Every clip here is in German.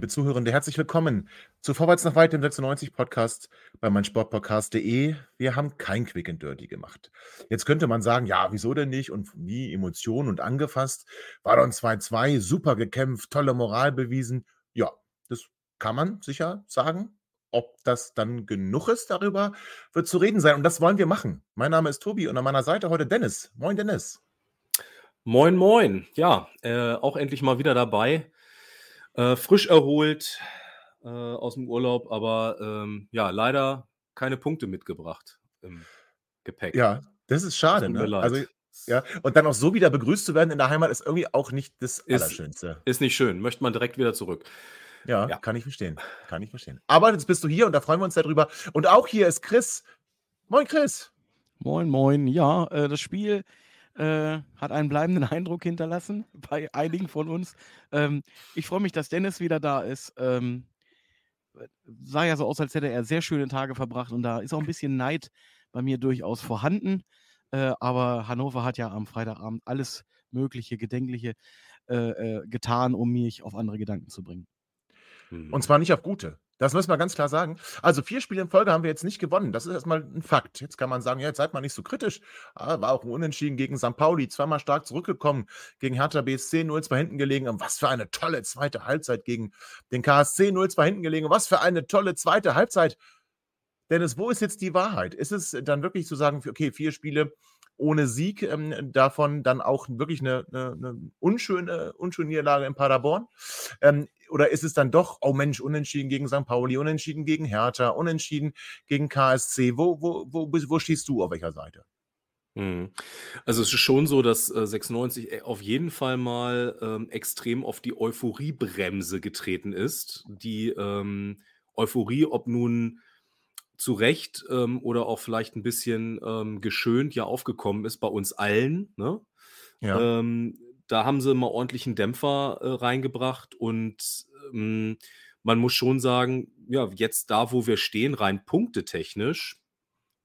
Liebe Zuhörende, herzlich willkommen zu Vorwärts nach weit, dem 96 Podcast bei meinsportpodcast.de. Wir haben kein Quick and Dirty gemacht. Jetzt könnte man sagen, ja, wieso denn nicht? Und wie Emotionen und angefasst. War dann 2-2, super gekämpft, tolle Moral bewiesen. Ja, das kann man sicher sagen. Ob das dann genug ist, darüber wird zu reden sein. Und das wollen wir machen. Mein Name ist Tobi und an meiner Seite heute Dennis. Moin, Dennis. Moin, moin. Ja, äh, auch endlich mal wieder dabei. Äh, frisch erholt äh, aus dem Urlaub, aber ähm, ja, leider keine Punkte mitgebracht im Gepäck. Ja, das ist schade. Tut mir Ne? leid. Also, ja, und dann auch so wieder begrüßt zu werden in der Heimat ist irgendwie auch nicht das Ist- Allerschönste. Ist nicht schön. Möchte man direkt wieder zurück. Ja, Ja. kann ich verstehen. Kann ich verstehen. Aber jetzt bist du hier und da freuen wir uns darüber. Und auch hier ist Chris. Moin, Chris. Moin, moin. Ja, äh, das Spiel äh, hat einen bleibenden Eindruck hinterlassen bei einigen von uns. Ähm, ich freue mich, dass Dennis wieder da ist. Ähm, sah ja so aus, als hätte er sehr schöne Tage verbracht und da ist auch ein bisschen Neid bei mir durchaus vorhanden. Äh, aber Hannover hat ja am Freitagabend alles Mögliche, Gedenkliche äh, äh, getan, um mich auf andere Gedanken zu bringen. Hm. Und zwar nicht auf gute. Das müssen wir ganz klar sagen. Also vier Spiele in Folge haben wir jetzt nicht gewonnen. Das ist erstmal ein Fakt. Jetzt kann man sagen, ja, jetzt seid mal nicht so kritisch. Ah, War auch ein Unentschieden gegen St. Pauli, zweimal stark zurückgekommen, gegen Hertha BSC 0-2 hinten gelegen. Und was für eine tolle zweite Halbzeit gegen den KSC 0-2 hinten gelegen. Und was für eine tolle zweite Halbzeit. Dennis, wo ist jetzt die Wahrheit? Ist es dann wirklich zu sagen, okay, vier Spiele ohne Sieg, ähm, davon dann auch wirklich eine, eine, eine unschöne, unschöne Niederlage in Paderborn? Ähm, oder ist es dann doch, oh Mensch, unentschieden gegen St. Pauli, unentschieden gegen Hertha, unentschieden gegen KSC? Wo, wo, wo, wo stehst du auf welcher Seite? Hm. Also es ist schon so, dass äh, 96 äh, auf jeden Fall mal ähm, extrem auf die Euphoriebremse getreten ist. Die ähm, Euphorie, ob nun zu Recht ähm, oder auch vielleicht ein bisschen ähm, geschönt ja aufgekommen ist bei uns allen. Ne? Ähm, da haben sie mal ordentlichen Dämpfer äh, reingebracht und ähm, man muss schon sagen, ja, jetzt da, wo wir stehen, rein punktetechnisch,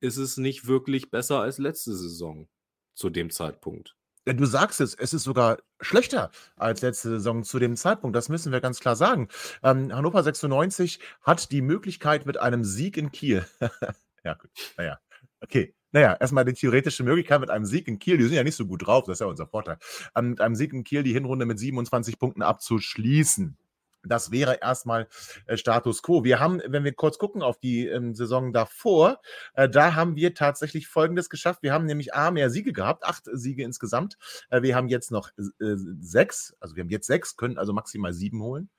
ist es nicht wirklich besser als letzte Saison zu dem Zeitpunkt. Ja, Du sagst es, es ist sogar schlechter als letzte Saison zu dem Zeitpunkt. Das müssen wir ganz klar sagen. Ähm, Hannover 96 hat die Möglichkeit mit einem Sieg in Kiel. ja, gut. Naja, okay. Naja, erstmal die theoretische Möglichkeit mit einem Sieg in Kiel. Die sind ja nicht so gut drauf, das ist ja unser Vorteil. Ähm, mit einem Sieg in Kiel die Hinrunde mit 27 Punkten abzuschließen. Das wäre erstmal äh, Status quo. Wir haben, wenn wir kurz gucken auf die ähm, Saison davor, äh, da haben wir tatsächlich Folgendes geschafft. Wir haben nämlich A, mehr Siege gehabt, acht Siege insgesamt. Äh, wir haben jetzt noch äh, sechs, also wir haben jetzt sechs, können also maximal sieben holen.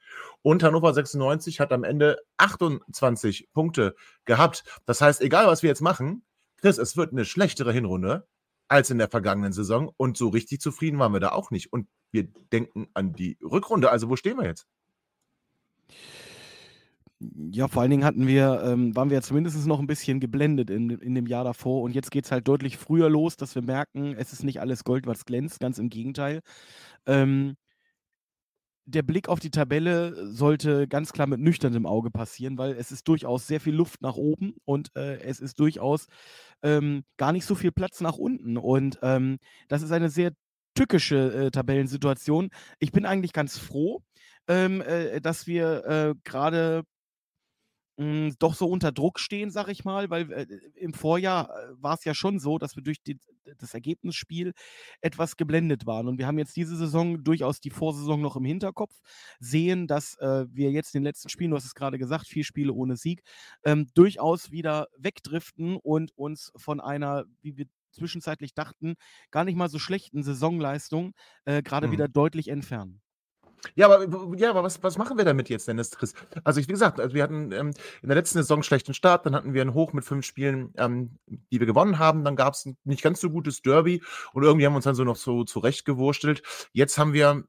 Und Hannover 96 hat am Ende 28 Punkte gehabt. Das heißt, egal was wir jetzt machen, Chris, es wird eine schlechtere Hinrunde als in der vergangenen Saison. Und so richtig zufrieden waren wir da auch nicht. Und wir denken an die Rückrunde. Also wo stehen wir jetzt? Ja, vor allen Dingen hatten wir, ähm, waren wir ja zumindest noch ein bisschen geblendet in, in dem Jahr davor und jetzt geht es halt deutlich früher los, dass wir merken, es ist nicht alles Gold, was glänzt, ganz im Gegenteil. Ähm, der Blick auf die Tabelle sollte ganz klar mit nüchternem Auge passieren, weil es ist durchaus sehr viel Luft nach oben und äh, es ist durchaus ähm, gar nicht so viel Platz nach unten. Und ähm, das ist eine sehr tückische äh, Tabellensituation. Ich bin eigentlich ganz froh, ähm, äh, dass wir äh, gerade mh, doch so unter Druck stehen, sag ich mal, weil äh, im Vorjahr äh, war es ja schon so, dass wir durch die, das Ergebnisspiel etwas geblendet waren. Und wir haben jetzt diese Saison durchaus die Vorsaison noch im Hinterkopf, sehen, dass äh, wir jetzt in den letzten Spielen, du hast es gerade gesagt, vier Spiele ohne Sieg, ähm, durchaus wieder wegdriften und uns von einer, wie wir zwischenzeitlich dachten, gar nicht mal so schlechten Saisonleistung äh, gerade Mhm. wieder deutlich entfernen. Ja, aber, ja, aber was, was machen wir damit jetzt, Dennis, Chris? Also, ich, wie gesagt, also wir hatten ähm, in der letzten Saison schlechten Start, dann hatten wir einen Hoch mit fünf Spielen, ähm, die wir gewonnen haben, dann gab es ein nicht ganz so gutes Derby und irgendwie haben wir uns dann so noch so zurechtgewurstelt. Jetzt haben wir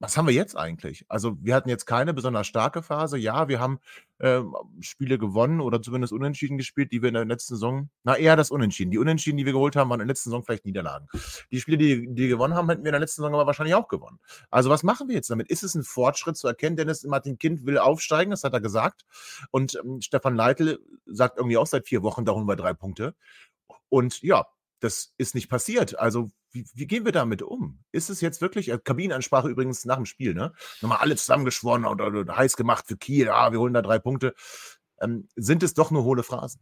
was haben wir jetzt eigentlich? Also, wir hatten jetzt keine besonders starke Phase. Ja, wir haben, ähm, Spiele gewonnen oder zumindest unentschieden gespielt, die wir in der letzten Saison na, eher das Unentschieden. Die Unentschieden, die wir geholt haben, waren in der letzten Saison vielleicht Niederlagen. Die Spiele, die die wir gewonnen haben, hätten wir in der letzten Saison aber wahrscheinlich auch gewonnen. Also, was machen wir jetzt damit? Ist es ein Fortschritt zu erkennen? Dennis Martin Kind will aufsteigen, das hat er gesagt. Und, ähm, Stefan Leitl sagt irgendwie auch seit vier Wochen, da holen wir drei Punkte. Und ja, das ist nicht passiert. Also, wie, wie gehen wir damit um? Ist es jetzt wirklich, äh, Kabinenansprache übrigens nach dem Spiel, ne? Nochmal alle zusammengeschworen und, und, und heiß gemacht für Kiel, ah, wir holen da drei Punkte. Ähm, sind es doch nur hohle Phrasen?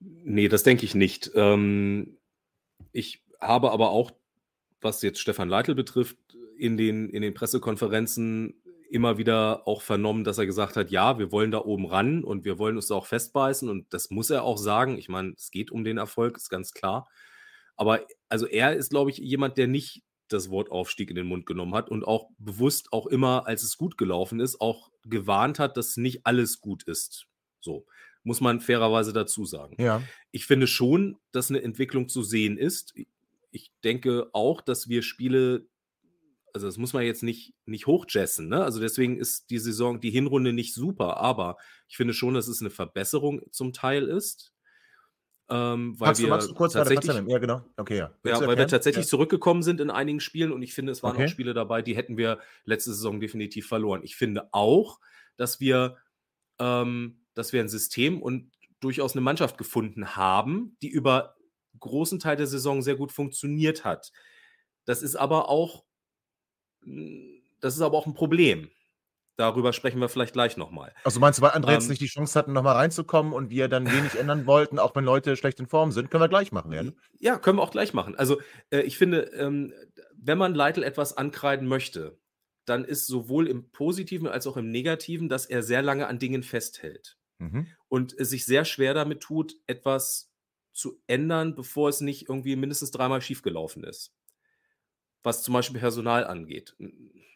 Nee, das denke ich nicht. Ähm, ich habe aber auch, was jetzt Stefan Leitl betrifft, in den, in den Pressekonferenzen immer wieder auch vernommen, dass er gesagt hat, ja, wir wollen da oben ran und wir wollen uns da auch festbeißen und das muss er auch sagen. Ich meine, es geht um den Erfolg, ist ganz klar. Aber also er ist, glaube ich, jemand, der nicht das Wort Aufstieg in den Mund genommen hat und auch bewusst auch immer, als es gut gelaufen ist, auch gewarnt hat, dass nicht alles gut ist. So muss man fairerweise dazu sagen. Ja. Ich finde schon, dass eine Entwicklung zu sehen ist. Ich denke auch, dass wir Spiele also das muss man jetzt nicht, nicht hochjessen. Ne? Also deswegen ist die Saison, die Hinrunde nicht super, aber ich finde schon, dass es eine Verbesserung zum Teil ist. Ähm, weil Magst wir magst du kurz tatsächlich, ja, genau. Okay, ja. ja, weil wir tatsächlich ja. zurückgekommen sind in einigen Spielen und ich finde, es waren Okay. auch Spiele dabei, die hätten wir letzte Saison definitiv verloren. Ich finde auch, dass wir, ähm, dass wir ein System und durchaus eine Mannschaft gefunden haben, die über großen Teil der Saison sehr gut funktioniert hat. Das ist aber auch das ist aber auch ein Problem. Darüber sprechen wir vielleicht gleich nochmal. Also meinst du, weil andere jetzt Ähm, nicht die Chance hatten, nochmal reinzukommen und wir dann wenig ändern wollten, auch wenn Leute schlecht in Form sind? Können wir gleich machen, ja? ne? Ja, können wir auch gleich machen. Also, äh, ich finde, ähm, wenn man Leitl etwas ankreiden möchte, dann ist sowohl im Positiven als auch im Negativen, dass er sehr lange an Dingen festhält Mhm. und es sich sehr schwer damit tut, etwas zu ändern, bevor es nicht irgendwie mindestens dreimal schiefgelaufen ist. Was zum Beispiel Personal angeht.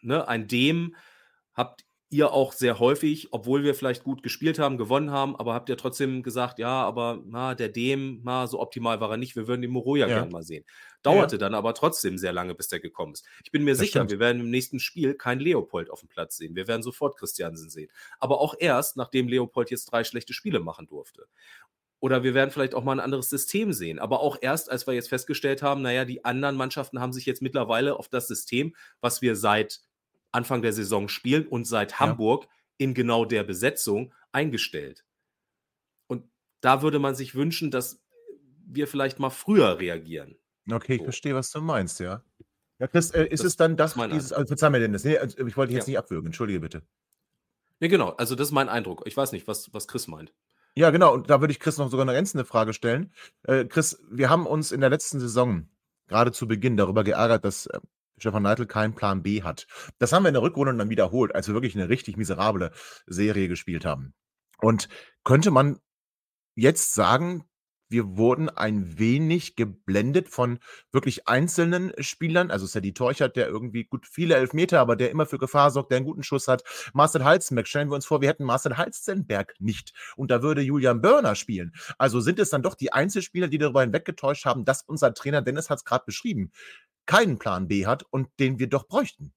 Ne? Ein Dem habt ihr auch sehr häufig, obwohl wir vielleicht gut gespielt haben, gewonnen haben, aber habt ihr trotzdem gesagt, ja, aber na, der Dem, na, so optimal war er nicht, wir würden den Moroja Ja. gern mal sehen. Ja, ja. Dauerte dann aber trotzdem sehr lange, bis der gekommen ist. Ich bin mir Das sicher, stimmt. wir werden im nächsten Spiel keinen Leopold auf dem Platz sehen. Wir werden sofort Christiansen sehen. Aber auch erst, nachdem Leopold jetzt drei schlechte Spiele machen durfte. Oder wir werden vielleicht auch mal ein anderes System sehen. Aber auch erst, als wir jetzt festgestellt haben, naja, die anderen Mannschaften haben sich jetzt mittlerweile auf das System, was wir seit Anfang der Saison spielen und seit Ja. Hamburg in genau der Besetzung eingestellt. Und da würde man sich wünschen, dass wir vielleicht mal früher reagieren. Okay, ich So. verstehe, was du meinst, ja. Ja, Chris, äh, ist Das es dann das, dieses, also verzeih mir, Dennis, nee, also, ich wollte dich jetzt Ja. nicht abwürgen, entschuldige bitte. Ja, genau. Also das ist mein Eindruck. Ich weiß nicht, was, was Chris meint. Ja, genau, und da würde ich Chris noch sogar eine ergänzende Frage stellen. Äh, Chris, wir haben uns in der letzten Saison gerade zu Beginn darüber geärgert, dass äh, Stefan Neidl keinen Plan B hat. Das haben wir in der Rückrunde dann wiederholt, als wir wirklich eine richtig miserable Serie gespielt haben. Und könnte man jetzt sagen, wir wurden ein wenig geblendet von wirklich einzelnen Spielern. Also Sadie Teuchert, der irgendwie gut viele Elfmeter, aber der immer für Gefahr sorgt, der einen guten Schuss hat. Marcel Halzenberg, stellen wir uns vor, wir hätten Marcel Halzenberg nicht. Und da würde Julian Börner spielen. Also sind es dann doch die Einzelspieler, die darüber hinweggetäuscht haben, dass unser Trainer, Dennis hat es gerade beschrieben, keinen Plan B hat und den wir doch bräuchten.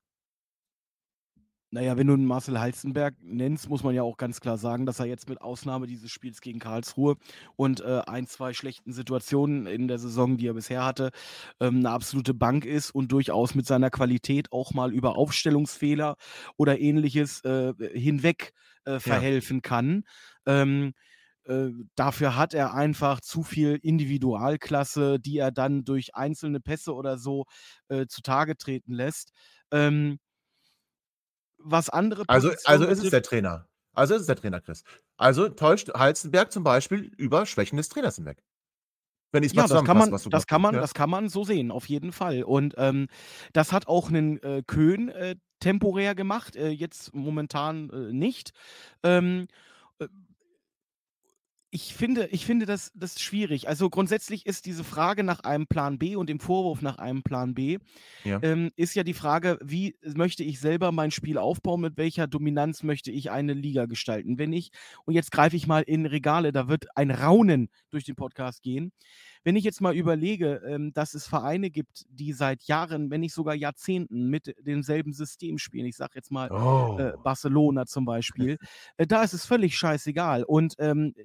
Naja, wenn du einen Marcel Halstenberg nennst, muss man ja auch ganz klar sagen, dass er jetzt mit Ausnahme dieses Spiels gegen Karlsruhe und äh, ein, zwei schlechten Situationen in der Saison, die er bisher hatte, ähm, eine absolute Bank ist und durchaus mit seiner Qualität auch mal über Aufstellungsfehler oder ähnliches äh, hinweg äh, verhelfen kann. Ähm, äh, dafür hat er einfach zu viel Individualklasse, die er dann durch einzelne Pässe oder so äh, zutage treten lässt. Ähm, was andere Also, Positionen also ist es der Trainer. Also ist es der Trainer, Chris. Also täuscht Halzenberg zum Beispiel über Schwächen des Trainers hinweg. Wenn ich Ja, das kann man, das kann man, ja. das kann man so sehen, auf jeden Fall. Und ähm, das hat auch einen äh, Köhn äh, temporär gemacht, äh, jetzt momentan äh, nicht. Ähm, äh, ich finde, ich finde das, das schwierig. Also grundsätzlich ist diese Frage nach einem Plan B und dem Vorwurf nach einem Plan B, Ja. ähm, ist ja die Frage, wie möchte ich selber mein Spiel aufbauen, mit welcher Dominanz möchte ich eine Liga gestalten. Wenn ich, und jetzt greife ich mal in Regale, da wird ein Raunen durch den Podcast gehen. Wenn ich jetzt mal überlege, ähm, dass es Vereine gibt, die seit Jahren, wenn nicht sogar Jahrzehnten mit demselben System spielen, ich sage jetzt mal äh, Oh. Barcelona zum Beispiel, äh, da ist es völlig scheißegal. Und ähm,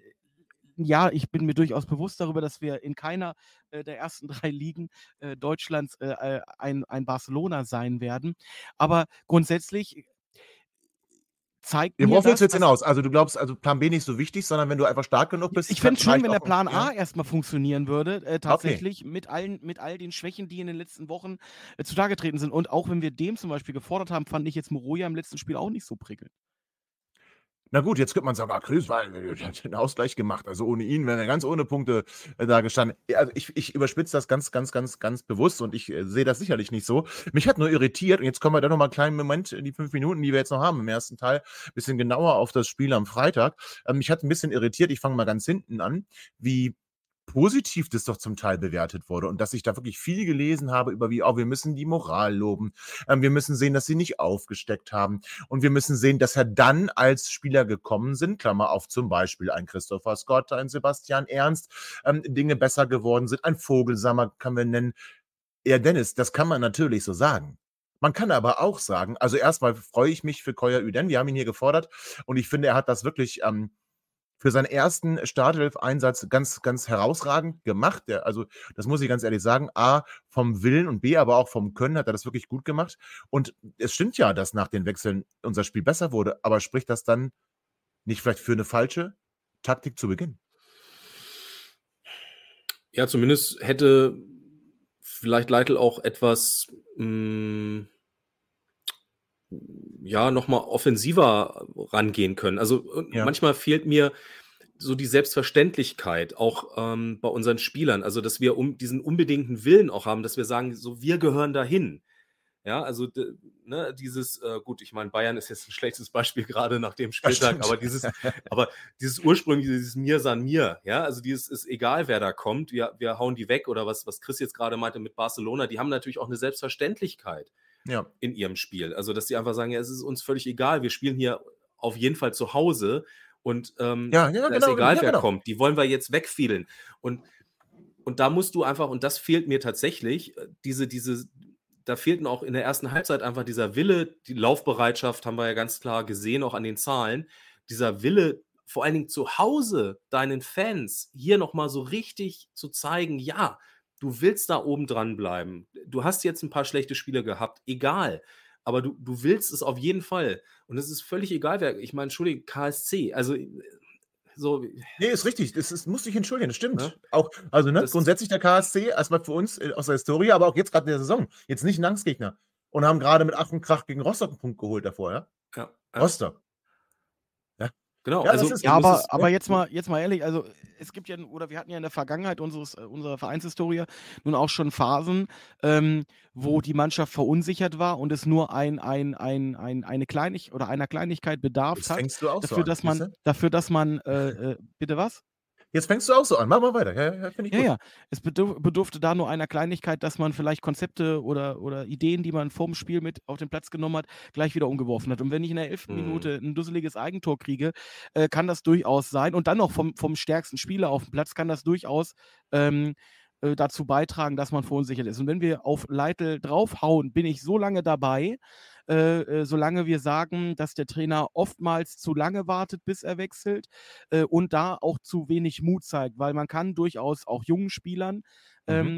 ja, ich bin mir durchaus bewusst darüber, dass wir in keiner äh, der ersten drei Ligen äh, Deutschlands äh, äh, ein, ein Barcelona sein werden. Aber grundsätzlich zeigt mir Worauf willst du jetzt hinaus? Also du glaubst, also Plan B nicht so wichtig, sondern wenn du einfach stark genug bist, ich fände es schön, wenn der Plan. A erstmal funktionieren würde, äh, tatsächlich mit allen, mit all den Schwächen, die in den letzten Wochen äh, zutage getreten sind. Und auch wenn wir dem zum Beispiel gefordert haben, fand ich jetzt Moroja im letzten Spiel auch nicht so prickelnd. Na gut, jetzt könnte man sagen, ah, weil er hat den Ausgleich gemacht. Also ohne ihn wäre er ganz ohne Punkte äh, da gestanden. Also ich, ich überspitze das ganz, ganz, ganz, ganz bewusst und ich äh, sehe das sicherlich nicht so. Mich hat nur irritiert, und jetzt kommen wir da nochmal einen kleinen Moment in die fünf Minuten, die wir jetzt noch haben im ersten Teil, ein bisschen genauer auf das Spiel am Freitag. Ähm, mich hat ein bisschen irritiert, ich fange mal ganz hinten an, wie positiv das doch zum Teil bewertet wurde und dass ich da wirklich viel gelesen habe über wie, oh, wir müssen die Moral loben, ähm, wir müssen sehen, dass sie nicht aufgesteckt haben und wir müssen sehen, dass er dann als Spieler gekommen sind, Klammer auf zum Beispiel ein Christopher Scott, ein Sebastian Ernst, ähm, Dinge besser geworden sind, ein Vogelsammer kann man nennen. Ja, Dennis, das kann man natürlich so sagen. Man kann aber auch sagen, also erstmal freue ich mich für Koya Üden, wir haben ihn hier gefordert und ich finde, er hat das wirklich ähm, für seinen ersten Startelf-Einsatz ganz, ganz herausragend gemacht. Der, also, das muss ich ganz ehrlich sagen. A, vom Willen und B, aber auch vom Können hat er das wirklich gut gemacht. Und es stimmt ja, dass nach den Wechseln unser Spiel besser wurde. Aber spricht das dann nicht vielleicht für eine falsche Taktik zu Beginn? Ja, zumindest hätte vielleicht Leitl auch etwas, mh, ja, nochmal offensiver rangehen können. Also und Ja. manchmal fehlt mir so die Selbstverständlichkeit auch ähm, bei unseren Spielern, also dass wir um diesen unbedingten Willen auch haben, dass wir sagen, so wir gehören dahin. Ja, also ne, dieses, äh, gut, ich meine, Bayern ist jetzt ein schlechtes Beispiel gerade nach dem Spieltag, aber dieses, aber dieses ursprüngliche, dieses Mir san mir, ja, also dieses ist egal, wer da kommt, wir, wir hauen die weg oder was, was Chris jetzt gerade meinte mit Barcelona, die haben natürlich auch eine Selbstverständlichkeit Ja. in ihrem Spiel. Also, dass die einfach sagen, ja, es ist uns völlig egal, wir spielen hier auf jeden Fall zu Hause und ähm, Ja, ja, da ist genau, egal, ja, wer genau. kommt, die wollen wir jetzt wegfielen. Und, und da musst du einfach, und das fehlt mir tatsächlich, äh, diese, diese, da fehlten auch in der ersten Halbzeit einfach dieser Wille, die Laufbereitschaft haben wir ja ganz klar gesehen, auch an den Zahlen, dieser Wille, vor allen Dingen zu Hause deinen Fans hier nochmal so richtig zu zeigen, ja, du willst da oben dran bleiben. Du hast jetzt ein paar schlechte Spiele gehabt, egal. Aber du, du willst es auf jeden Fall. Und es ist völlig egal, wer, ich meine, Entschuldigung, KSC, also äh, so, Nee, ist richtig. Das ist, musst dich entschuldigen, das stimmt. Ja. Auch, also, ne, Das- grundsätzlich der KSC, erstmal für uns äh, aus der Historie, aber auch jetzt gerade in der Saison. Jetzt nicht ein Angstgegner. Und haben gerade mit Ach und Krach gegen Rostock einen Punkt geholt davor, ja, ja, Rostock. Genau. Ja, also, ist- Ja, aber, es- aber jetzt mal, jetzt mal ehrlich, also es gibt ja, oder wir hatten ja in der Vergangenheit unseres, äh, unserer Vereinshistorie nun auch schon Phasen, ähm, wo die Mannschaft verunsichert war und es nur ein, ein, ein, ein, eine Kleinig oder einer Kleinigkeit bedarf hat, fängst du auch so dafür, an. dass man, dafür, dass man, äh, äh, bitte was? Jetzt fängst du auch so an. Mach mal weiter. Ja, ja, ich Ja, ja. Es bedurf, bedurfte da nur einer Kleinigkeit, dass man vielleicht Konzepte oder, oder Ideen, die man vorm Spiel mit auf den Platz genommen hat, gleich wieder umgeworfen hat. Und wenn ich in der elften Mhm. Minute ein dusseliges Eigentor kriege, äh, kann das durchaus sein. Und dann noch vom, vom stärksten Spieler auf dem Platz kann das durchaus ähm, äh, dazu beitragen, dass man verunsichert ist. Und wenn wir auf Leitl draufhauen, bin ich so lange dabei, äh, äh, solange wir sagen, dass der Trainer oftmals zu lange wartet, bis er wechselt äh, und da auch zu wenig Mut zeigt, weil man kann durchaus auch jungen Spielern Mhm.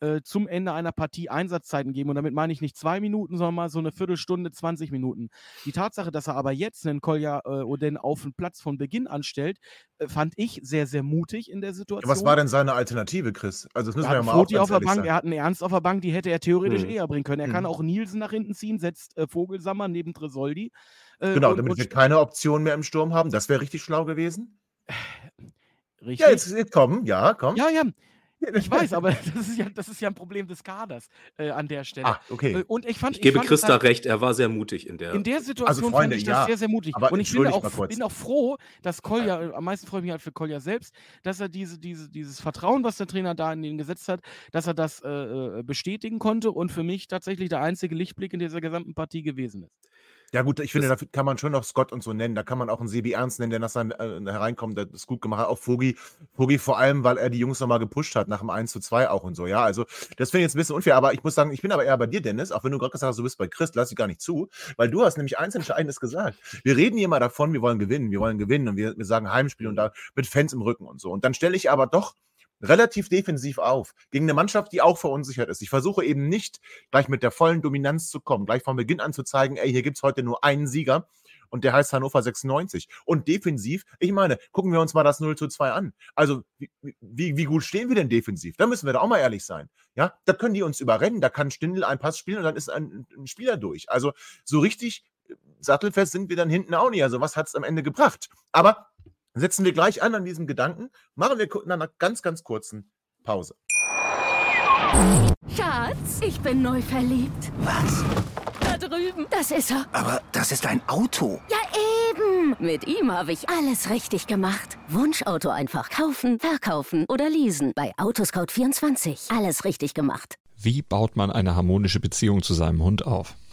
Äh, zum Ende einer Partie Einsatzzeiten geben. Und damit meine ich nicht zwei Minuten, sondern mal so eine Viertelstunde, 20 Minuten. Die Tatsache, dass er aber jetzt einen Kolja äh, Oden auf den Platz von Beginn anstellt, äh, fand ich sehr, sehr mutig in der Situation. Was war denn seine Alternative, Chris? Also, das müssen Er wir ja mal Floti auf der Bank, sagen. er hat einen Ernst auf der Bank, die hätte er theoretisch Mhm. eher bringen können. Er kann Mhm. auch Nielsen nach hinten ziehen, setzt äh, Vogelsammer neben Tresoldi. Äh, Genau, und- damit und wir keine Option mehr im Sturm haben. Das wäre richtig schlau gewesen. Richtig. Ja, jetzt, jetzt komm, ja, komm. Ja, ja. Ich weiß, aber das ist ja, das ist ja ein Problem des Kaders äh, an der Stelle. Ah, okay. Äh, Und ich fand, Ich gebe fand es Christa halt- recht, er war sehr mutig in der. In der Situation Freunde, fand ich das ja, sehr, sehr mutig. aber Und ich bin auch, bin auch froh, dass Kolja, am meisten freue ich mich halt für Kolja selbst, dass er diese, diese, dieses Vertrauen, was der Trainer da in ihn gesetzt hat, dass er das äh, äh, bestätigen konnte und für mich tatsächlich der einzige Lichtblick in dieser gesamten Partie gewesen ist. Ja gut, ich finde, Das- da kann man schon noch Scott und so nennen. Da kann man auch einen Sebi Ernst nennen, der nach seinem äh, hereinkommt, der das gut gemacht hat. Auch Fogi, Fogi vor allem, weil er die Jungs nochmal gepusht hat nach dem 1 zu 2 auch und so. Ja, also das finde ich jetzt ein bisschen unfair. Aber ich muss sagen, ich bin aber eher bei dir, Dennis, auch wenn du gerade gesagt hast, du bist bei Chris, lass ich gar nicht zu, weil du hast nämlich eins Entscheidendes gesagt. Wir reden hier immer davon, wir wollen gewinnen, wir wollen gewinnen und wir, wir sagen Heimspiel und da mit Fans im Rücken und so. Und dann stelle ich aber doch relativ defensiv auf gegen eine Mannschaft, die auch verunsichert ist. Ich versuche eben nicht gleich mit der vollen Dominanz zu kommen, gleich von Beginn an zu zeigen, ey, hier gibt es heute nur einen Sieger und der heißt Hannover 96. Und defensiv, ich meine, gucken wir uns mal das 0 zu 2 an. Also, wie, wie, gut stehen wir denn defensiv? Da müssen wir da auch mal ehrlich sein. Ja, da können die uns überrennen, da kann Stindl einen Pass spielen und dann ist ein, ein Spieler durch. Also, so richtig sattelfest sind wir dann hinten auch nicht. Also, was hat es am Ende gebracht? Aber setzen wir gleich an an diesem Gedanken, machen wir nach einer ganz, ganz kurzen Pause. Schatz, ich bin neu verliebt. Was? Da drüben. Das ist er. Aber das ist ein Auto. Ja, eben. Mit ihm habe ich alles richtig gemacht. Wunschauto einfach kaufen, verkaufen oder leasen. Bei Autoscout24. Alles richtig gemacht. Wie baut man eine harmonische Beziehung zu seinem Hund auf?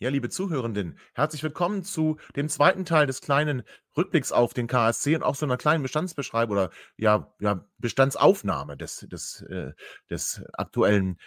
Ja, liebe Zuhörenden, herzlich willkommen zu dem zweiten Teil des kleinen Rückblicks auf den KSC und auch so einer kleinen Bestandsbeschreibung oder ja, ja Bestandsaufnahme des, des, äh, des aktuellen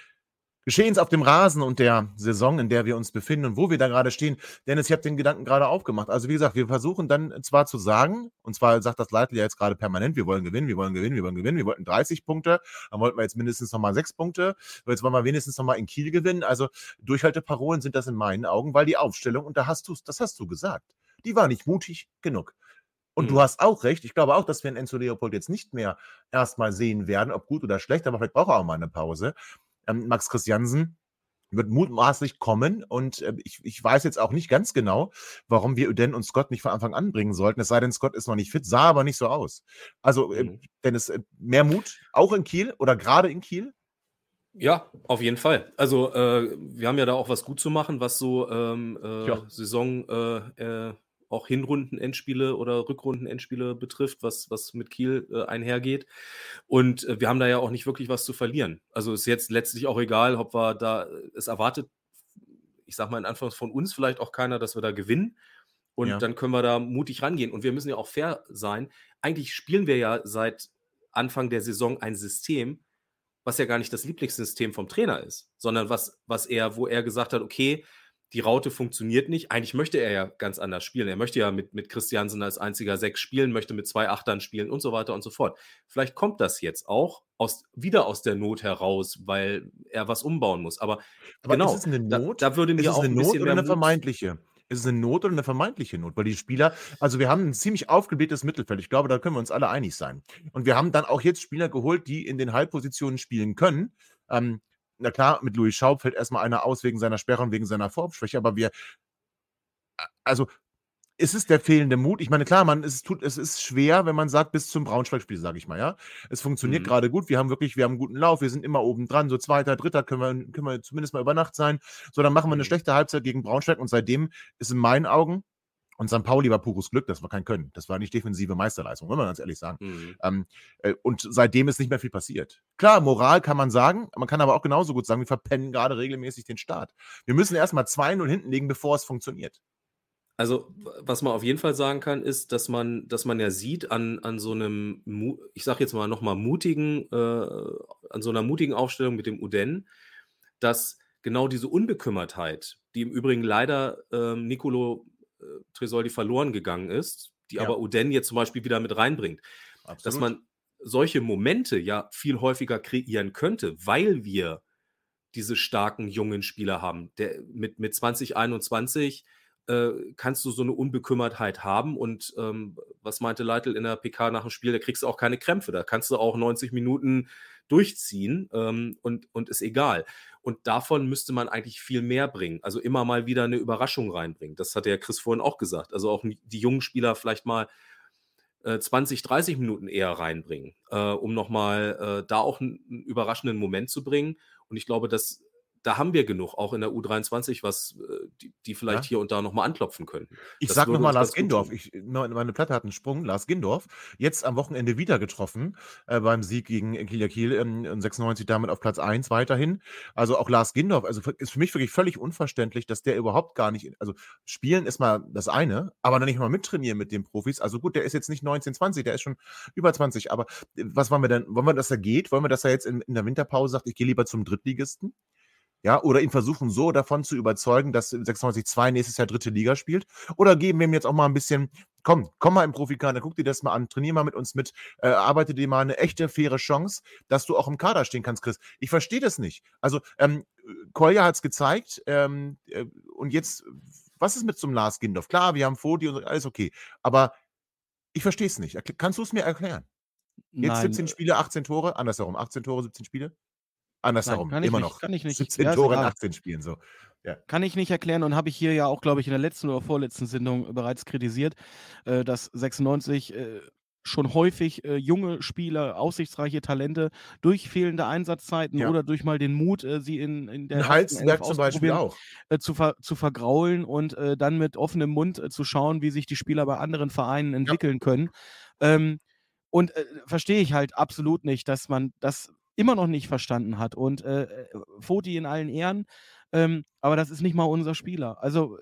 Geschehens auf dem Rasen und der Saison, in der wir uns befinden und wo wir da gerade stehen. Dennis, ich habe den Gedanken gerade aufgemacht. Also wie gesagt, wir versuchen dann zwar zu sagen, und zwar sagt das Leitl ja jetzt gerade permanent, wir wollen gewinnen, wir wollen gewinnen, wir wollen gewinnen, wir wollten 30 Punkte, dann wollten wir jetzt mindestens nochmal 6 Punkte, jetzt wollen wir wenigstens nochmal in Kiel gewinnen. Also Durchhalteparolen sind das in meinen Augen, weil die Aufstellung, und da hast du das hast du gesagt, die war nicht mutig genug. Und du Mhm. hast auch recht. Ich glaube auch, dass wir in Enzo Leopold jetzt nicht mehr erstmal sehen werden, ob gut oder schlecht, aber vielleicht braucht er auch mal eine Pause. Ähm, Max Christiansen wird mutmaßlich kommen und äh, ich, ich weiß jetzt auch nicht ganz genau, warum wir Uden und Scott nicht von Anfang an bringen sollten. Es sei denn, Scott ist noch nicht fit, sah aber nicht so aus. Also, äh, Mhm. Dennis, äh, mehr Mut, auch in Kiel oder gerade in Kiel? Ja, auf jeden Fall. Also, äh, wir haben ja da auch was gut zu machen, was so ähm, äh, Ja. Saison, äh, auch Hinrunden-Endspiele oder Rückrunden-Endspiele betrifft, was, was mit Kiel äh, einhergeht. Und äh, wir haben da ja auch nicht wirklich was zu verlieren. Also ist jetzt letztlich auch egal, ob wir da, es erwartet, ich sag mal in Anführungszeichen von uns vielleicht auch keiner, dass wir da gewinnen. Und Ja. dann können wir da mutig rangehen. Und wir müssen ja auch fair sein. Eigentlich spielen wir ja seit Anfang der Saison ein System, was ja gar nicht das Lieblingssystem vom Trainer ist, sondern was, was er, wo er gesagt hat, okay, die Raute funktioniert nicht. Eigentlich möchte er ja ganz anders spielen. Er möchte ja mit, mit Christiansen als einziger Sechs spielen, möchte mit zwei Achtern spielen und so weiter und so fort. Vielleicht kommt das jetzt auch aus, wieder aus der Not heraus, weil er was umbauen muss. Aber, Aber genau, ist es eine da, Not? da würde Ist mir es auch eine ein Not oder eine vermeintliche? Ist es eine Not oder eine vermeintliche Not? Weil die Spieler, also wir haben ein ziemlich aufgeblähtes Mittelfeld. Ich glaube, da können wir uns alle einig sein. Und wir haben dann auch jetzt Spieler geholt, die in den Halbpositionen spielen können. Ähm, na klar, mit Louis Schaub fällt erstmal einer aus wegen seiner Sperre und wegen seiner Formschwäche, aber wir, also ist es der fehlende Mut? Ich meine, klar, man, es, tut, es ist schwer, wenn man sagt, bis zum Braunschweig-Spiel, sage ich mal, ja. Es funktioniert Mhm. gerade gut. Wir haben wirklich, wir haben einen guten Lauf, wir sind immer oben dran, so zweiter, dritter können wir, können wir zumindest mal über Nacht sein. So, dann machen wir eine Mhm. schlechte Halbzeit gegen Braunschweig und seitdem ist in meinen Augen, und St. Pauli war pures Glück, das war kein Können. Das war nicht defensive Meisterleistung, muss man ganz ehrlich sagen. Mhm. Ähm, äh, und seitdem ist nicht mehr viel passiert. Klar, Moral kann man sagen, man kann aber auch genauso gut sagen, wir verpennen gerade regelmäßig den Start. Wir müssen erstmal 2-0 hinten legen, bevor es funktioniert. Also, was man auf jeden Fall sagen kann, ist, dass man, dass man ja sieht an, an so einem, ich sag jetzt mal nochmal mutigen, äh, an so einer mutigen Aufstellung mit dem Uden, dass genau diese Unbekümmertheit, die im Übrigen leider ähm, Nicolo äh, Tresoldi verloren gegangen ist, die Ja. aber Uden jetzt zum Beispiel wieder mit reinbringt, dass Absolut. man solche Momente ja viel häufiger kreieren könnte, weil wir diese starken jungen Spieler haben. Der, mit, mit 2021 äh, kannst du so eine Unbekümmertheit haben. Und ähm, was meinte Leitl in der PK nach dem Spiel, da kriegst du auch keine Krämpfe. Da kannst du auch 90 Minuten durchziehen ähm, und, und ist egal. Und davon müsste man eigentlich viel mehr bringen. Also immer mal wieder eine Überraschung reinbringen. Das hat ja Chris vorhin auch gesagt. Also auch die jungen Spieler vielleicht mal 20, äh, 30 Minuten eher reinbringen, äh, um nochmal äh, da auch einen überraschenden Moment zu bringen. Und ich glaube, dass da haben wir genug, auch in der U23, was äh, die, die vielleicht ja. hier und da nochmal anklopfen könnten. Ich das sag nochmal Lars Gindorf. Ich, meine Platte hat einen Sprung. Lars Gindorf, jetzt am Wochenende wieder getroffen äh, beim Sieg gegen Kieler Kiel in, in 96, damit auf Platz 1 weiterhin. Also auch Lars Gindorf, also ist für mich wirklich völlig unverständlich, dass der überhaupt gar nicht, also spielen ist mal das eine, aber dann nicht mal mittrainieren mit den Profis. Also gut, der ist jetzt nicht 19, 20, der ist schon über 20, aber äh, was wollen wir denn? Wollen wir, dass er geht? Wollen wir, dass er jetzt in, in der Winterpause sagt, ich gehe lieber zum Drittligisten? Ja, oder ihn versuchen so davon zu überzeugen, dass 96-2 nächstes Jahr dritte Liga spielt. Oder geben wir ihm jetzt auch mal ein bisschen, komm, komm mal im Profikader, guck dir das mal an, trainier mal mit uns mit, äh, arbeite dir mal eine echte, faire Chance, dass du auch im Kader stehen kannst, Chris. Ich verstehe das nicht. Also, ähm, Kolja hat es gezeigt ähm, äh, und jetzt, was ist mit zum Lars Gindorf? Klar, wir haben Fodi und alles okay, aber ich verstehe es nicht. Kannst du es mir erklären? Jetzt Nein. 17 Spiele, 18 Tore, andersherum, 18 Tore, 17 Spiele? Andersherum, Nein, immer nicht, noch. Kann ich nicht. 17 ja, Tore in 18 Spielen, so. Ja. Kann ich nicht erklären und habe ich hier ja auch, glaube ich, in der letzten oder vorletzten Sendung bereits kritisiert, äh, dass 96 äh, schon häufig äh, junge Spieler, aussichtsreiche Talente durch fehlende Einsatzzeiten ja. oder durch mal den Mut, äh, sie in, in der Halsberg zum Beispiel auch äh, zu, ver zu vergraulen und äh, dann mit offenem Mund äh, zu schauen, wie sich die Spieler bei anderen Vereinen entwickeln ja. können. Ähm, und äh, verstehe ich halt absolut nicht, dass man das immer noch nicht verstanden hat. Und äh, Foti in allen Ehren, ähm, aber das ist nicht mal unser Spieler. Also äh,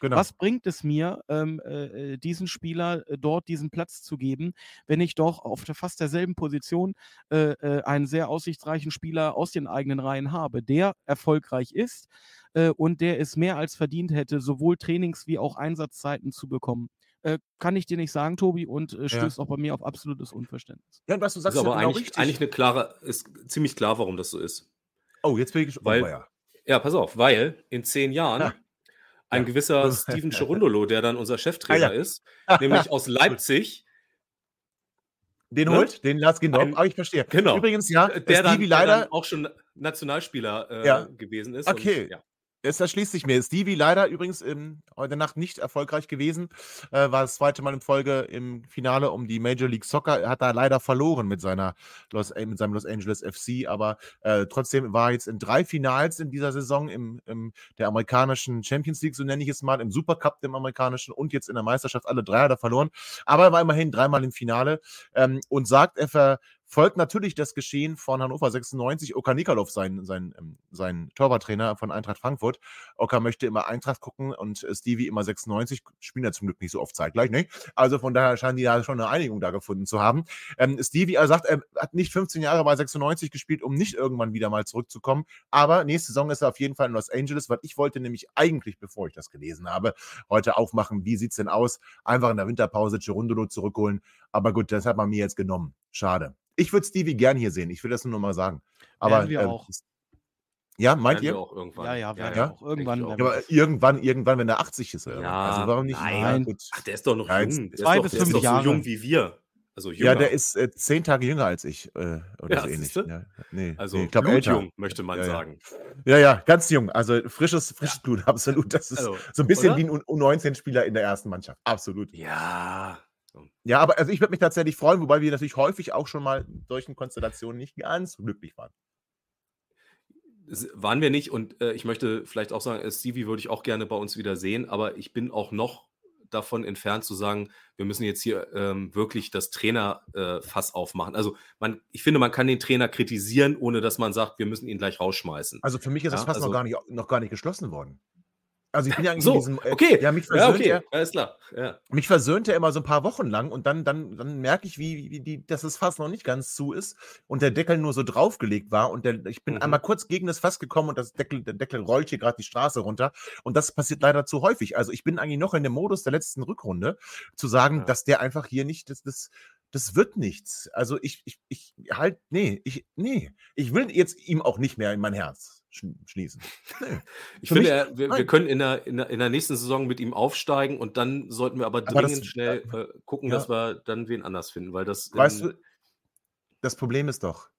Genau. Was bringt es mir, ähm, äh, äh diesen Spieler äh, dort diesen Platz zu geben, wenn ich doch auf der, fast derselben Position äh, einen sehr aussichtsreichen Spieler aus den eigenen Reihen habe, der erfolgreich ist und der es mehr als verdient hätte, sowohl Trainings- wie auch Einsatzzeiten zu bekommen? Äh, kann ich dir nicht sagen, Tobi, und äh, stößt ja. auch bei mir auf absolutes Unverständnis. Ja, und was du sagst, ist aber genau eigentlich, eigentlich, eine klare, ist ziemlich klar, warum das so ist. Oh, jetzt bin ich gespannt. Weil, oh, ja. ja, pass auf, weil in zehn Jahren ja. ein gewisser Steven Cherundolo, der dann unser Cheftrainer ah, ist, nämlich aus Leipzig, den ne? holt, den Lars Gendorf, aber ich verstehe. Genau. Übrigens, ja, der, dann, leider, der dann auch schon Nationalspieler äh, ja. gewesen ist. Okay. Und, ja. Es erschließt sich mir. Stevie leider übrigens ähm, heute Nacht nicht erfolgreich gewesen. Äh, war das zweite Mal in Folge im Finale um die Major League Soccer. Er hat da leider verloren mit, seiner Los, äh, mit seinem Los Angeles FC. Aber äh, trotzdem war jetzt in drei Finals in dieser Saison im, im der amerikanischen Champions League, so nenne ich es mal, im Supercup, dem amerikanischen und jetzt in der Meisterschaft. Alle drei hat er verloren. Aber er war immerhin dreimal im Finale ähm, und sagt, er ver folgt natürlich das Geschehen von Hannover 96. Oka Nikolov, sein, sein, ähm, sein Torwarttrainer von Eintracht Frankfurt. Oka möchte immer Eintracht gucken und Stevie immer 96. Spielen ja zum Glück nicht so oft zeitgleich, ne? Also von daher scheinen die ja schon eine Einigung da gefunden zu haben. Ähm, Stevie er sagt, er hat nicht 15 Jahre bei 96 gespielt, um nicht irgendwann wieder mal zurückzukommen. Aber nächste Saison ist er auf jeden Fall in Los Angeles, weil ich wollte nämlich eigentlich, bevor ich das gelesen habe, heute aufmachen, wie sieht es denn aus? Einfach in der Winterpause Gerundolo zurückholen. Aber gut, das hat man mir jetzt genommen. Schade. Ich würde Stevie gern hier sehen. Ich will das nur mal sagen. Aber werden wir ähm, auch. Ja, meint ihr? Auch irgendwann. Ja, ja, werden ja, ja. auch irgendwann. Auch. aber irgendwann, irgendwann, wenn er 80 ist. Ja, also warum nicht? Nein. Ja, Ach, der ist doch noch Nein. jung. Der Zwei ist doch, bis fünf Jahre. so jung wie wir. Also ja, der ist äh, zehn Tage jünger als ich äh, oder ja, so ähnlich. Ja, nee, also nee, ich glaube jung, möchte man ja, sagen. Ja, ja, ganz jung. Also frisches, frisches Blut, absolut. Das ist also, so ein bisschen oder? wie ein U19-Spieler in der ersten Mannschaft. Absolut. Ja, ja, aber also ich würde mich tatsächlich freuen, wobei wir natürlich häufig auch schon mal in solchen Konstellationen nicht ganz glücklich waren. Das waren wir nicht und äh, ich möchte vielleicht auch sagen, äh, Stevie würde ich auch gerne bei uns wieder sehen, aber ich bin auch noch davon entfernt zu sagen, wir müssen jetzt hier ähm, wirklich das Trainerfass äh, aufmachen. Also man, ich finde, man kann den Trainer kritisieren, ohne dass man sagt, wir müssen ihn gleich rausschmeißen. Also für mich ist ja, das Fass also, noch, gar nicht, noch gar nicht geschlossen worden. Also ich bin ja eigentlich so, in diesem. Äh, okay. Ja, mich versöhnt ja, okay. Alles klar. Ja. Mich versöhnt er immer so ein paar Wochen lang und dann, dann, dann merke ich, wie, wie die, dass das Fass noch nicht ganz zu ist und der Deckel nur so draufgelegt war. Und der, ich bin mhm. einmal kurz gegen das Fass gekommen und das Deckel, der Deckel rollt hier gerade die Straße runter. Und das passiert leider zu häufig. Also ich bin eigentlich noch in dem Modus der letzten Rückrunde, zu sagen, ja. dass der einfach hier nicht, das, das, das wird nichts. Also ich, ich, ich halt, nee, ich, nee, ich will jetzt ihm auch nicht mehr in mein Herz schließen. Nee. Ich Für finde, mich, wir, wir, können in der, in, der, in der nächsten Saison mit ihm aufsteigen und dann sollten wir aber dringend aber das, schnell äh, gucken, ja. dass wir dann wen anders finden, weil das. Weißt du, das Problem ist doch,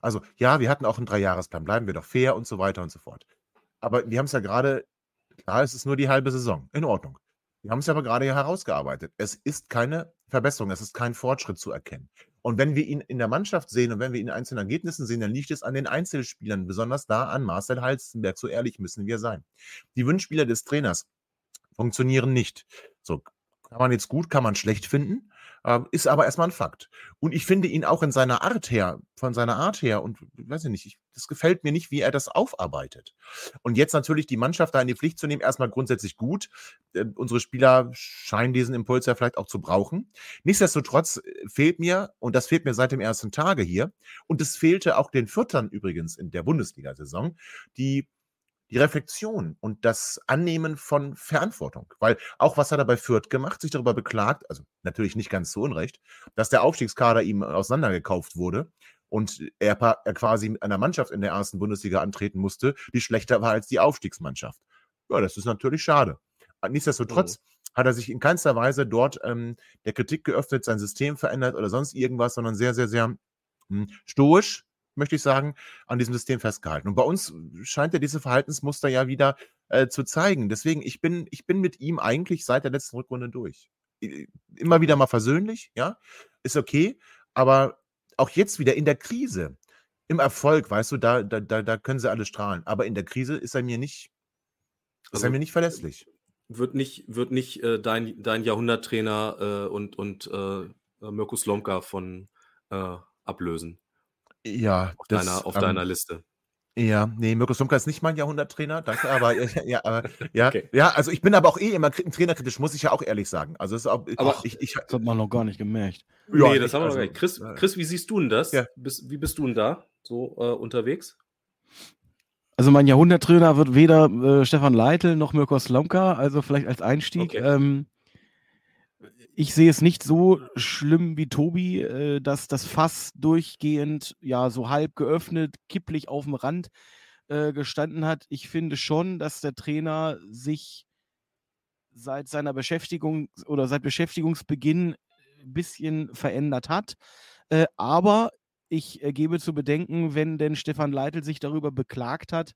also ja, wir hatten auch einen Dreijahresplan, bleiben wir doch fair und so weiter und so fort. Aber wir haben es ja gerade, klar, es ist nur die halbe Saison, in Ordnung. Wir haben es aber gerade ja herausgearbeitet. Es ist keine Verbesserung, es ist kein Fortschritt zu erkennen. Und wenn wir ihn in der Mannschaft sehen und wenn wir ihn in einzelnen Ergebnissen sehen, dann liegt es an den Einzelspielern, besonders da an Marcel Halstenberg. So ehrlich müssen wir sein. Die Wünschspieler des Trainers funktionieren nicht. So kann man jetzt gut, kann man schlecht finden. Ähm, ist aber erstmal ein Fakt. Und ich finde ihn auch in seiner Art her, von seiner Art her, und weiß ich nicht, ich, das gefällt mir nicht, wie er das aufarbeitet. Und jetzt natürlich die Mannschaft da in die Pflicht zu nehmen, erstmal grundsätzlich gut. Äh, unsere Spieler scheinen diesen Impuls ja vielleicht auch zu brauchen. Nichtsdestotrotz äh, fehlt mir, und das fehlt mir seit dem ersten Tage hier, und es fehlte auch den Viertern übrigens in der Bundesliga-Saison, die die Reflexion und das Annehmen von Verantwortung. Weil auch was hat er bei Fürth gemacht, sich darüber beklagt, also natürlich nicht ganz zu Unrecht, dass der Aufstiegskader ihm auseinandergekauft wurde und er, er quasi mit einer Mannschaft in der ersten Bundesliga antreten musste, die schlechter war als die Aufstiegsmannschaft. Ja, das ist natürlich schade. Nichtsdestotrotz mhm. hat er sich in keinster Weise dort ähm, der Kritik geöffnet, sein System verändert oder sonst irgendwas, sondern sehr, sehr, sehr hm, stoisch möchte ich sagen, an diesem System festgehalten. Und bei uns scheint er diese Verhaltensmuster ja wieder äh, zu zeigen. Deswegen, ich bin, ich bin mit ihm eigentlich seit der letzten Rückrunde durch. Immer wieder mal versöhnlich, ja, ist okay, aber auch jetzt wieder in der Krise, im Erfolg, weißt du, da, da, da, können sie alle strahlen. Aber in der Krise ist er mir nicht, ist also, er mir nicht verlässlich. Wird nicht, wird nicht äh, dein, dein Jahrhunderttrainer äh, und, und äh, Mirko Slomka von äh, ablösen. Ja, auf, das, deiner, auf ähm, deiner Liste. Ja, nee, Mirko Slomka ist nicht mein Jahrhunderttrainer, danke, aber ja, aber, ja, okay. ja, also ich bin aber auch eh immer trainerkritisch, muss ich ja auch ehrlich sagen. Also ist auch, aber ich, ich, das hat man noch gar nicht gemerkt. Ja, nee, das haben wir also, noch gar nicht. Chris, Chris, wie siehst du denn das? Ja. Bist, wie bist du denn da so äh, unterwegs? Also mein Jahrhunderttrainer wird weder äh, Stefan Leitl noch Mirko Slomka, also vielleicht als Einstieg. Okay. Ähm, ich sehe es nicht so schlimm wie Tobi, äh, dass das Fass durchgehend ja so halb geöffnet, kipplich auf dem Rand äh, gestanden hat. Ich finde schon, dass der Trainer sich seit seiner Beschäftigung oder seit Beschäftigungsbeginn ein bisschen verändert hat. Äh, aber ich äh, gebe zu bedenken, wenn denn Stefan Leitl sich darüber beklagt hat,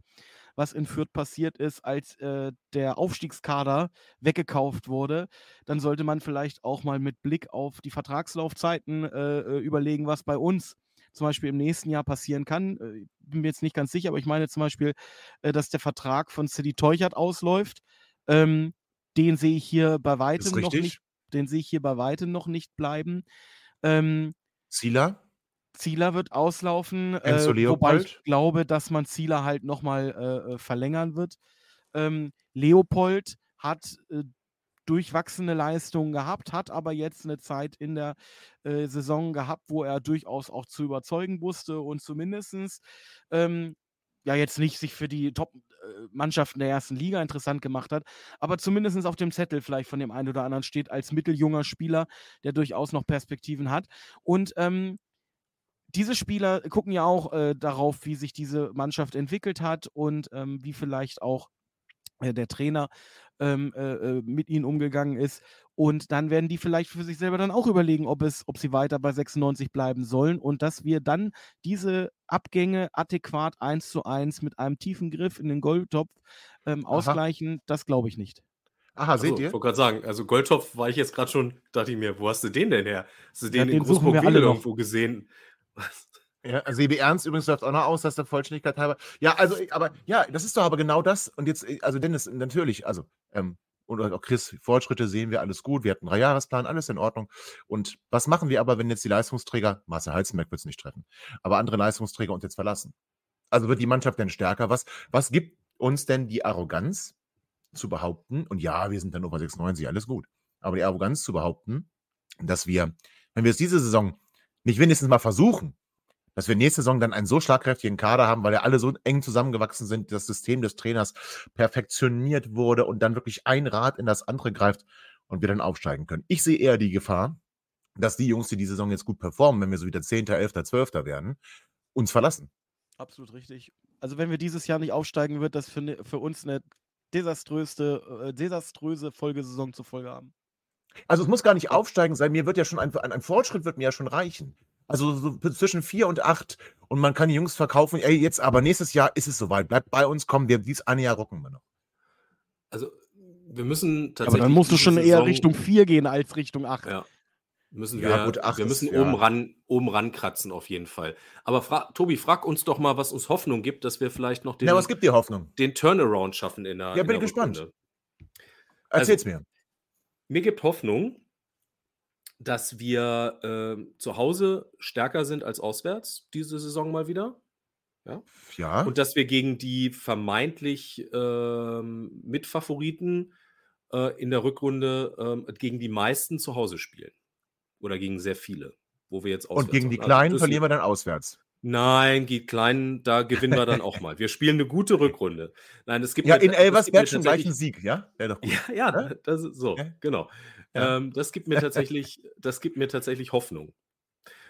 was in Fürth passiert ist, als äh, der Aufstiegskader weggekauft wurde, dann sollte man vielleicht auch mal mit Blick auf die Vertragslaufzeiten äh, äh überlegen, was bei uns zum Beispiel im nächsten Jahr passieren kann. Äh, ich bin mir jetzt nicht ganz sicher, aber ich meine zum Beispiel, äh, dass der Vertrag von City Teuchert ausläuft. Ähm, den sehe ich hier bei weitem noch nicht. Den sehe ich hier bei weitem noch nicht bleiben. Ähm, Zieler? Zieler wird auslaufen, äh, wobei ich glaube, dass man Zieler halt nochmal äh, äh, verlängern wird. Ähm, Leopold hat äh, durchwachsene Leistungen gehabt, hat aber jetzt eine Zeit in der äh, Saison gehabt, wo er durchaus auch zu überzeugen wusste und zumindest ähm, ja jetzt nicht sich für die Top-Mannschaften der ersten Liga interessant gemacht hat, aber zumindest auf dem Zettel vielleicht von dem einen oder anderen steht als mitteljunger Spieler, der durchaus noch Perspektiven hat. Und ähm, diese Spieler gucken ja auch äh, darauf, wie sich diese Mannschaft entwickelt hat und ähm, wie vielleicht auch äh, der Trainer ähm, äh, äh mit ihnen umgegangen ist. Und dann werden die vielleicht für sich selber dann auch überlegen, ob, es, ob sie weiter bei 96 bleiben sollen und dass wir dann diese Abgänge adäquat eins zu eins mit einem tiefen Griff in den Goldtopf ähm, ausgleichen, das glaube ich nicht. Aha, seht also, ihr? Ich wollte gerade sagen, also Goldtopf war ich jetzt gerade schon, dachte ich mir, wo hast du den denn her? Hast du den ja, in Großburg irgendwo gesehen? Ja, Sebi Ernst übrigens läuft auch noch aus, dass der Vollständigkeit halber. Ja, also, aber ja, das ist doch aber genau das. Und jetzt, äh, also Dennis, natürlich, also, ähm, und auch Chris, Fortschritte sehen wir, alles gut. Wir hatten einen Dreijahresplan, alles in Ordnung. Und was machen wir aber, wenn jetzt die Leistungsträger, Marcel Heizenberg wird es nicht treffen, aber andere Leistungsträger uns jetzt verlassen? Also wird die Mannschaft denn stärker? Was, was gibt uns denn die Arroganz zu behaupten? Und ja, wir sind dann Ober 96, alles gut. Aber die Arroganz zu behaupten, dass wir, wenn wir es diese Saison nicht wenigstens mal versuchen, dass wir nächste Saison dann einen so schlagkräftigen Kader haben, weil ja alle so eng zusammengewachsen sind, das System des Trainers perfektioniert wurde und dann wirklich ein Rad in das andere greift und wir dann aufsteigen können. Ich sehe eher die Gefahr, dass die Jungs, die die Saison jetzt gut performen, wenn wir so wieder 10., 11., 12. werden, uns verlassen. Absolut richtig. Also wenn wir dieses Jahr nicht aufsteigen, wird das für, für uns eine desaströse, äh, desaströse Folgesaison zur Folge haben. Also es muss gar nicht aufsteigen sein, mir wird ja schon ein, ein, ein Fortschritt wird mir ja schon reichen. Also so zwischen vier und acht und man kann die Jungs verkaufen, ey, jetzt aber nächstes Jahr ist es soweit, bleibt bei uns, kommen wir, dies eine Jahr rocken wir noch. Also wir müssen Aber tatsächlich. dann musst du schon eher Saison- Richtung 4 gehen als Richtung 8. Ja. Müssen Ja, wir, gut, acht wir ist- müssen ja. oben ran, oben ran kratzen auf jeden Fall. Aber fra Tobi, frag uns doch mal, was uns Hoffnung gibt, dass wir vielleicht noch den, Ja, aber es gibt dir Hoffnung. den Turnaround schaffen in der Ja, in bin der gespannt. Rückrunde. Erzähl's Also- mir. Mir gibt Hoffnung, dass wir ähm, zu Hause stärker sind als auswärts diese Saison mal wieder. Ja. Und dass wir gegen die vermeintlich ähm, Mitfavoriten äh, in der Rückrunde ähm, gegen die meisten zu Hause spielen. Oder gegen sehr viele, wo wir jetzt Und gegen die Kleinen verlieren wir dann auswärts. Nein, die Kleinen, da gewinnen wir dann auch mal. Wir spielen eine gute Rückrunde. Nein, es gibt Ja, mir- in Elversberg schon gleich tatsächlich- ein Sieg, ja? Ja, ja, das ist so, Ja. genau. Ja. Ähm, das gibt mir tatsächlich, das gibt mir tatsächlich Hoffnung.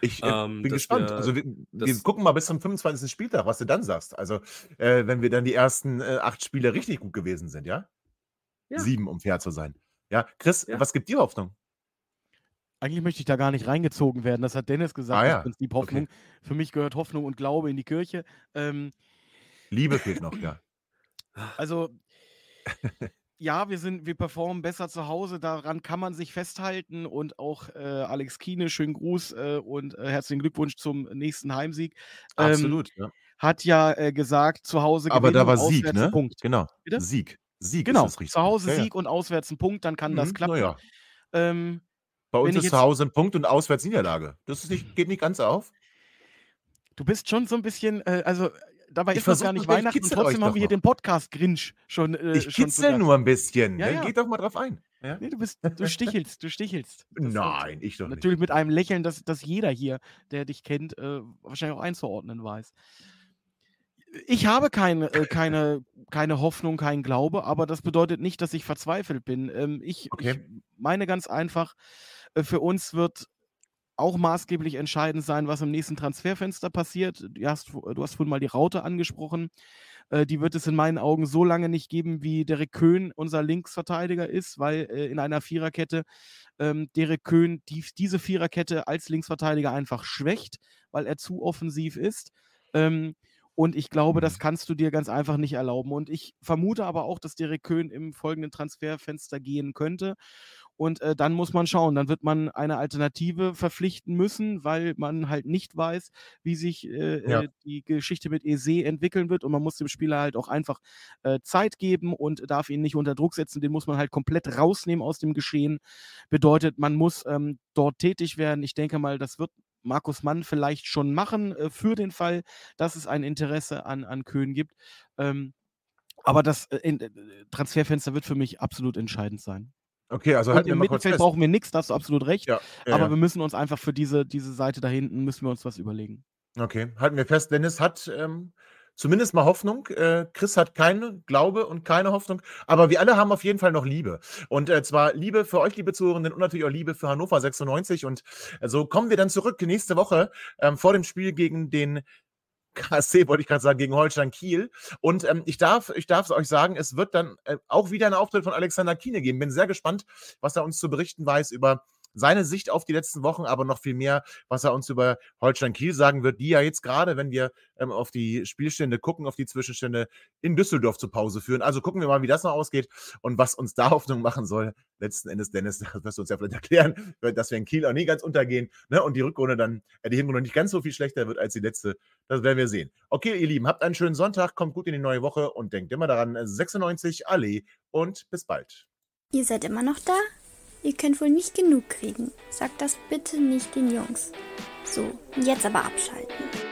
Ich äh, Ähm, bin gespannt. wir- also wir, wir gucken mal bis zum 25. Spieltag, was du dann sagst. Also äh, wenn wir dann die ersten äh, acht Spiele richtig gut gewesen sind, ja? Sieben, um fair zu sein. Ja, Chris, was gibt dir Hoffnung? Eigentlich möchte ich da gar nicht reingezogen werden. Das hat Dennis gesagt, Ah, das ja. Prinzip Hoffnung. Für mich gehört Hoffnung und Glaube in die Kirche. Ähm, Liebe fehlt noch, ja. Also, ja, wir sind, wir performen besser zu Hause, daran kann man sich festhalten und auch äh, Alex Kiene, schönen Gruß äh, und äh, herzlichen Glückwunsch zum nächsten Heimsieg. Ähm, Absolut, ja. Hat ja äh, gesagt, zu Hause Aber da gewinnen, war Sieg, ne? Punkt. Genau. Bitte? Sieg. Sieg Genau, ist das richtig. zu Hause Ja, ja. Sieg und auswärts ein Punkt, dann kann das Mhm, klappen. Naja, Ähm, bei uns ist zu Hause ein Punkt und auswärts Niederlage. Das nicht, geht nicht ganz auf. du bist schon so ein bisschen, äh, also dabei Ich ist das versuch gar nicht Weihnachten und trotzdem haben wir hier den Podcast Grinch schon. Äh, Ich kitzel nur ein bisschen. Ja, ne? ja. Geht doch mal drauf ein. Ja? Nee, du bist, du stichelst, du stichelst. Das- Nein, ich doch nicht. Natürlich mit einem Lächeln, das, das jeder hier, der dich kennt, äh, wahrscheinlich auch einzuordnen weiß. Ich habe keine, äh, keine, keine Hoffnung, keinen Glaube, aber das bedeutet nicht, dass ich verzweifelt bin. Ähm, ich, Okay. ich meine ganz einfach, für uns wird auch maßgeblich entscheidend sein, was im nächsten Transferfenster passiert. Du hast, du hast vorhin mal die Raute angesprochen. Äh, die wird es in meinen Augen so lange nicht geben, wie Derek Köhn unser Linksverteidiger ist, weil äh, in einer Viererkette ähm, Derek Köhn die, diese Viererkette als Linksverteidiger einfach schwächt, weil er zu offensiv ist. Ähm, und ich glaube, Mhm. das kannst du dir ganz einfach nicht erlauben. Und ich vermute aber auch, dass Derek Köhn im folgenden Transferfenster gehen könnte. Und äh, dann muss man schauen, dann wird man eine Alternative verpflichten müssen, weil man halt nicht weiß, wie sich äh, Ja. äh, die Geschichte mit Eze entwickeln wird. Und man muss dem Spieler halt auch einfach äh, Zeit geben und darf ihn nicht unter Druck setzen. Den muss man halt komplett rausnehmen aus dem Geschehen. Bedeutet, man muss ähm, dort tätig werden. Ich denke mal, das wird Markus Mann vielleicht schon machen äh, für den Fall, dass es ein Interesse an, an Köhn gibt. Ähm, aber das äh, Transferfenster wird für mich absolut entscheidend sein. Okay, also wir im Mittelfeld brauchen wir nichts, da hast du absolut recht. Ja, ja, aber ja. wir müssen uns einfach für diese, diese Seite da hinten, müssen wir uns was überlegen. Okay, halten wir fest, Dennis hat ähm, zumindest mal Hoffnung. Äh, Chris hat keine Glaube und keine Hoffnung. Aber wir alle haben auf jeden Fall noch Liebe. Und äh, zwar Liebe für euch, liebe Zuhörenden, und natürlich auch Liebe für Hannover 96. Und äh, so kommen wir dann zurück nächste Woche ähm, vor dem Spiel gegen den KSC, wollte ich gerade sagen, gegen Holstein Kiel. Und ähm, ich darf ich darf es euch sagen, es wird dann äh, auch wieder einen Auftritt von Alexander Kiene geben. Bin sehr gespannt, was er uns zu berichten weiß über seine Sicht auf die letzten Wochen, aber noch viel mehr, was er uns über Holstein Kiel sagen wird, die ja jetzt gerade, wenn wir ähm, auf die Spielstände gucken, auf die Zwischenstände in Düsseldorf zur Pause führen. Also gucken wir mal, wie das noch ausgeht und was uns da Hoffnung machen soll. Letzten Endes, Dennis, das wirst du uns ja vielleicht erklären, dass wir in Kiel auch nie ganz untergehen ne? und die Rückrunde dann, äh, die Hinrunde nicht ganz so viel schlechter wird als die letzte. Das werden wir sehen. Okay, ihr Lieben, habt einen schönen Sonntag, kommt gut in die neue Woche und denkt immer daran, 96 Allee und bis bald. Ihr seid immer noch da? Ihr könnt wohl nicht genug kriegen. Sagt das bitte nicht den Jungs. So, jetzt aber abschalten.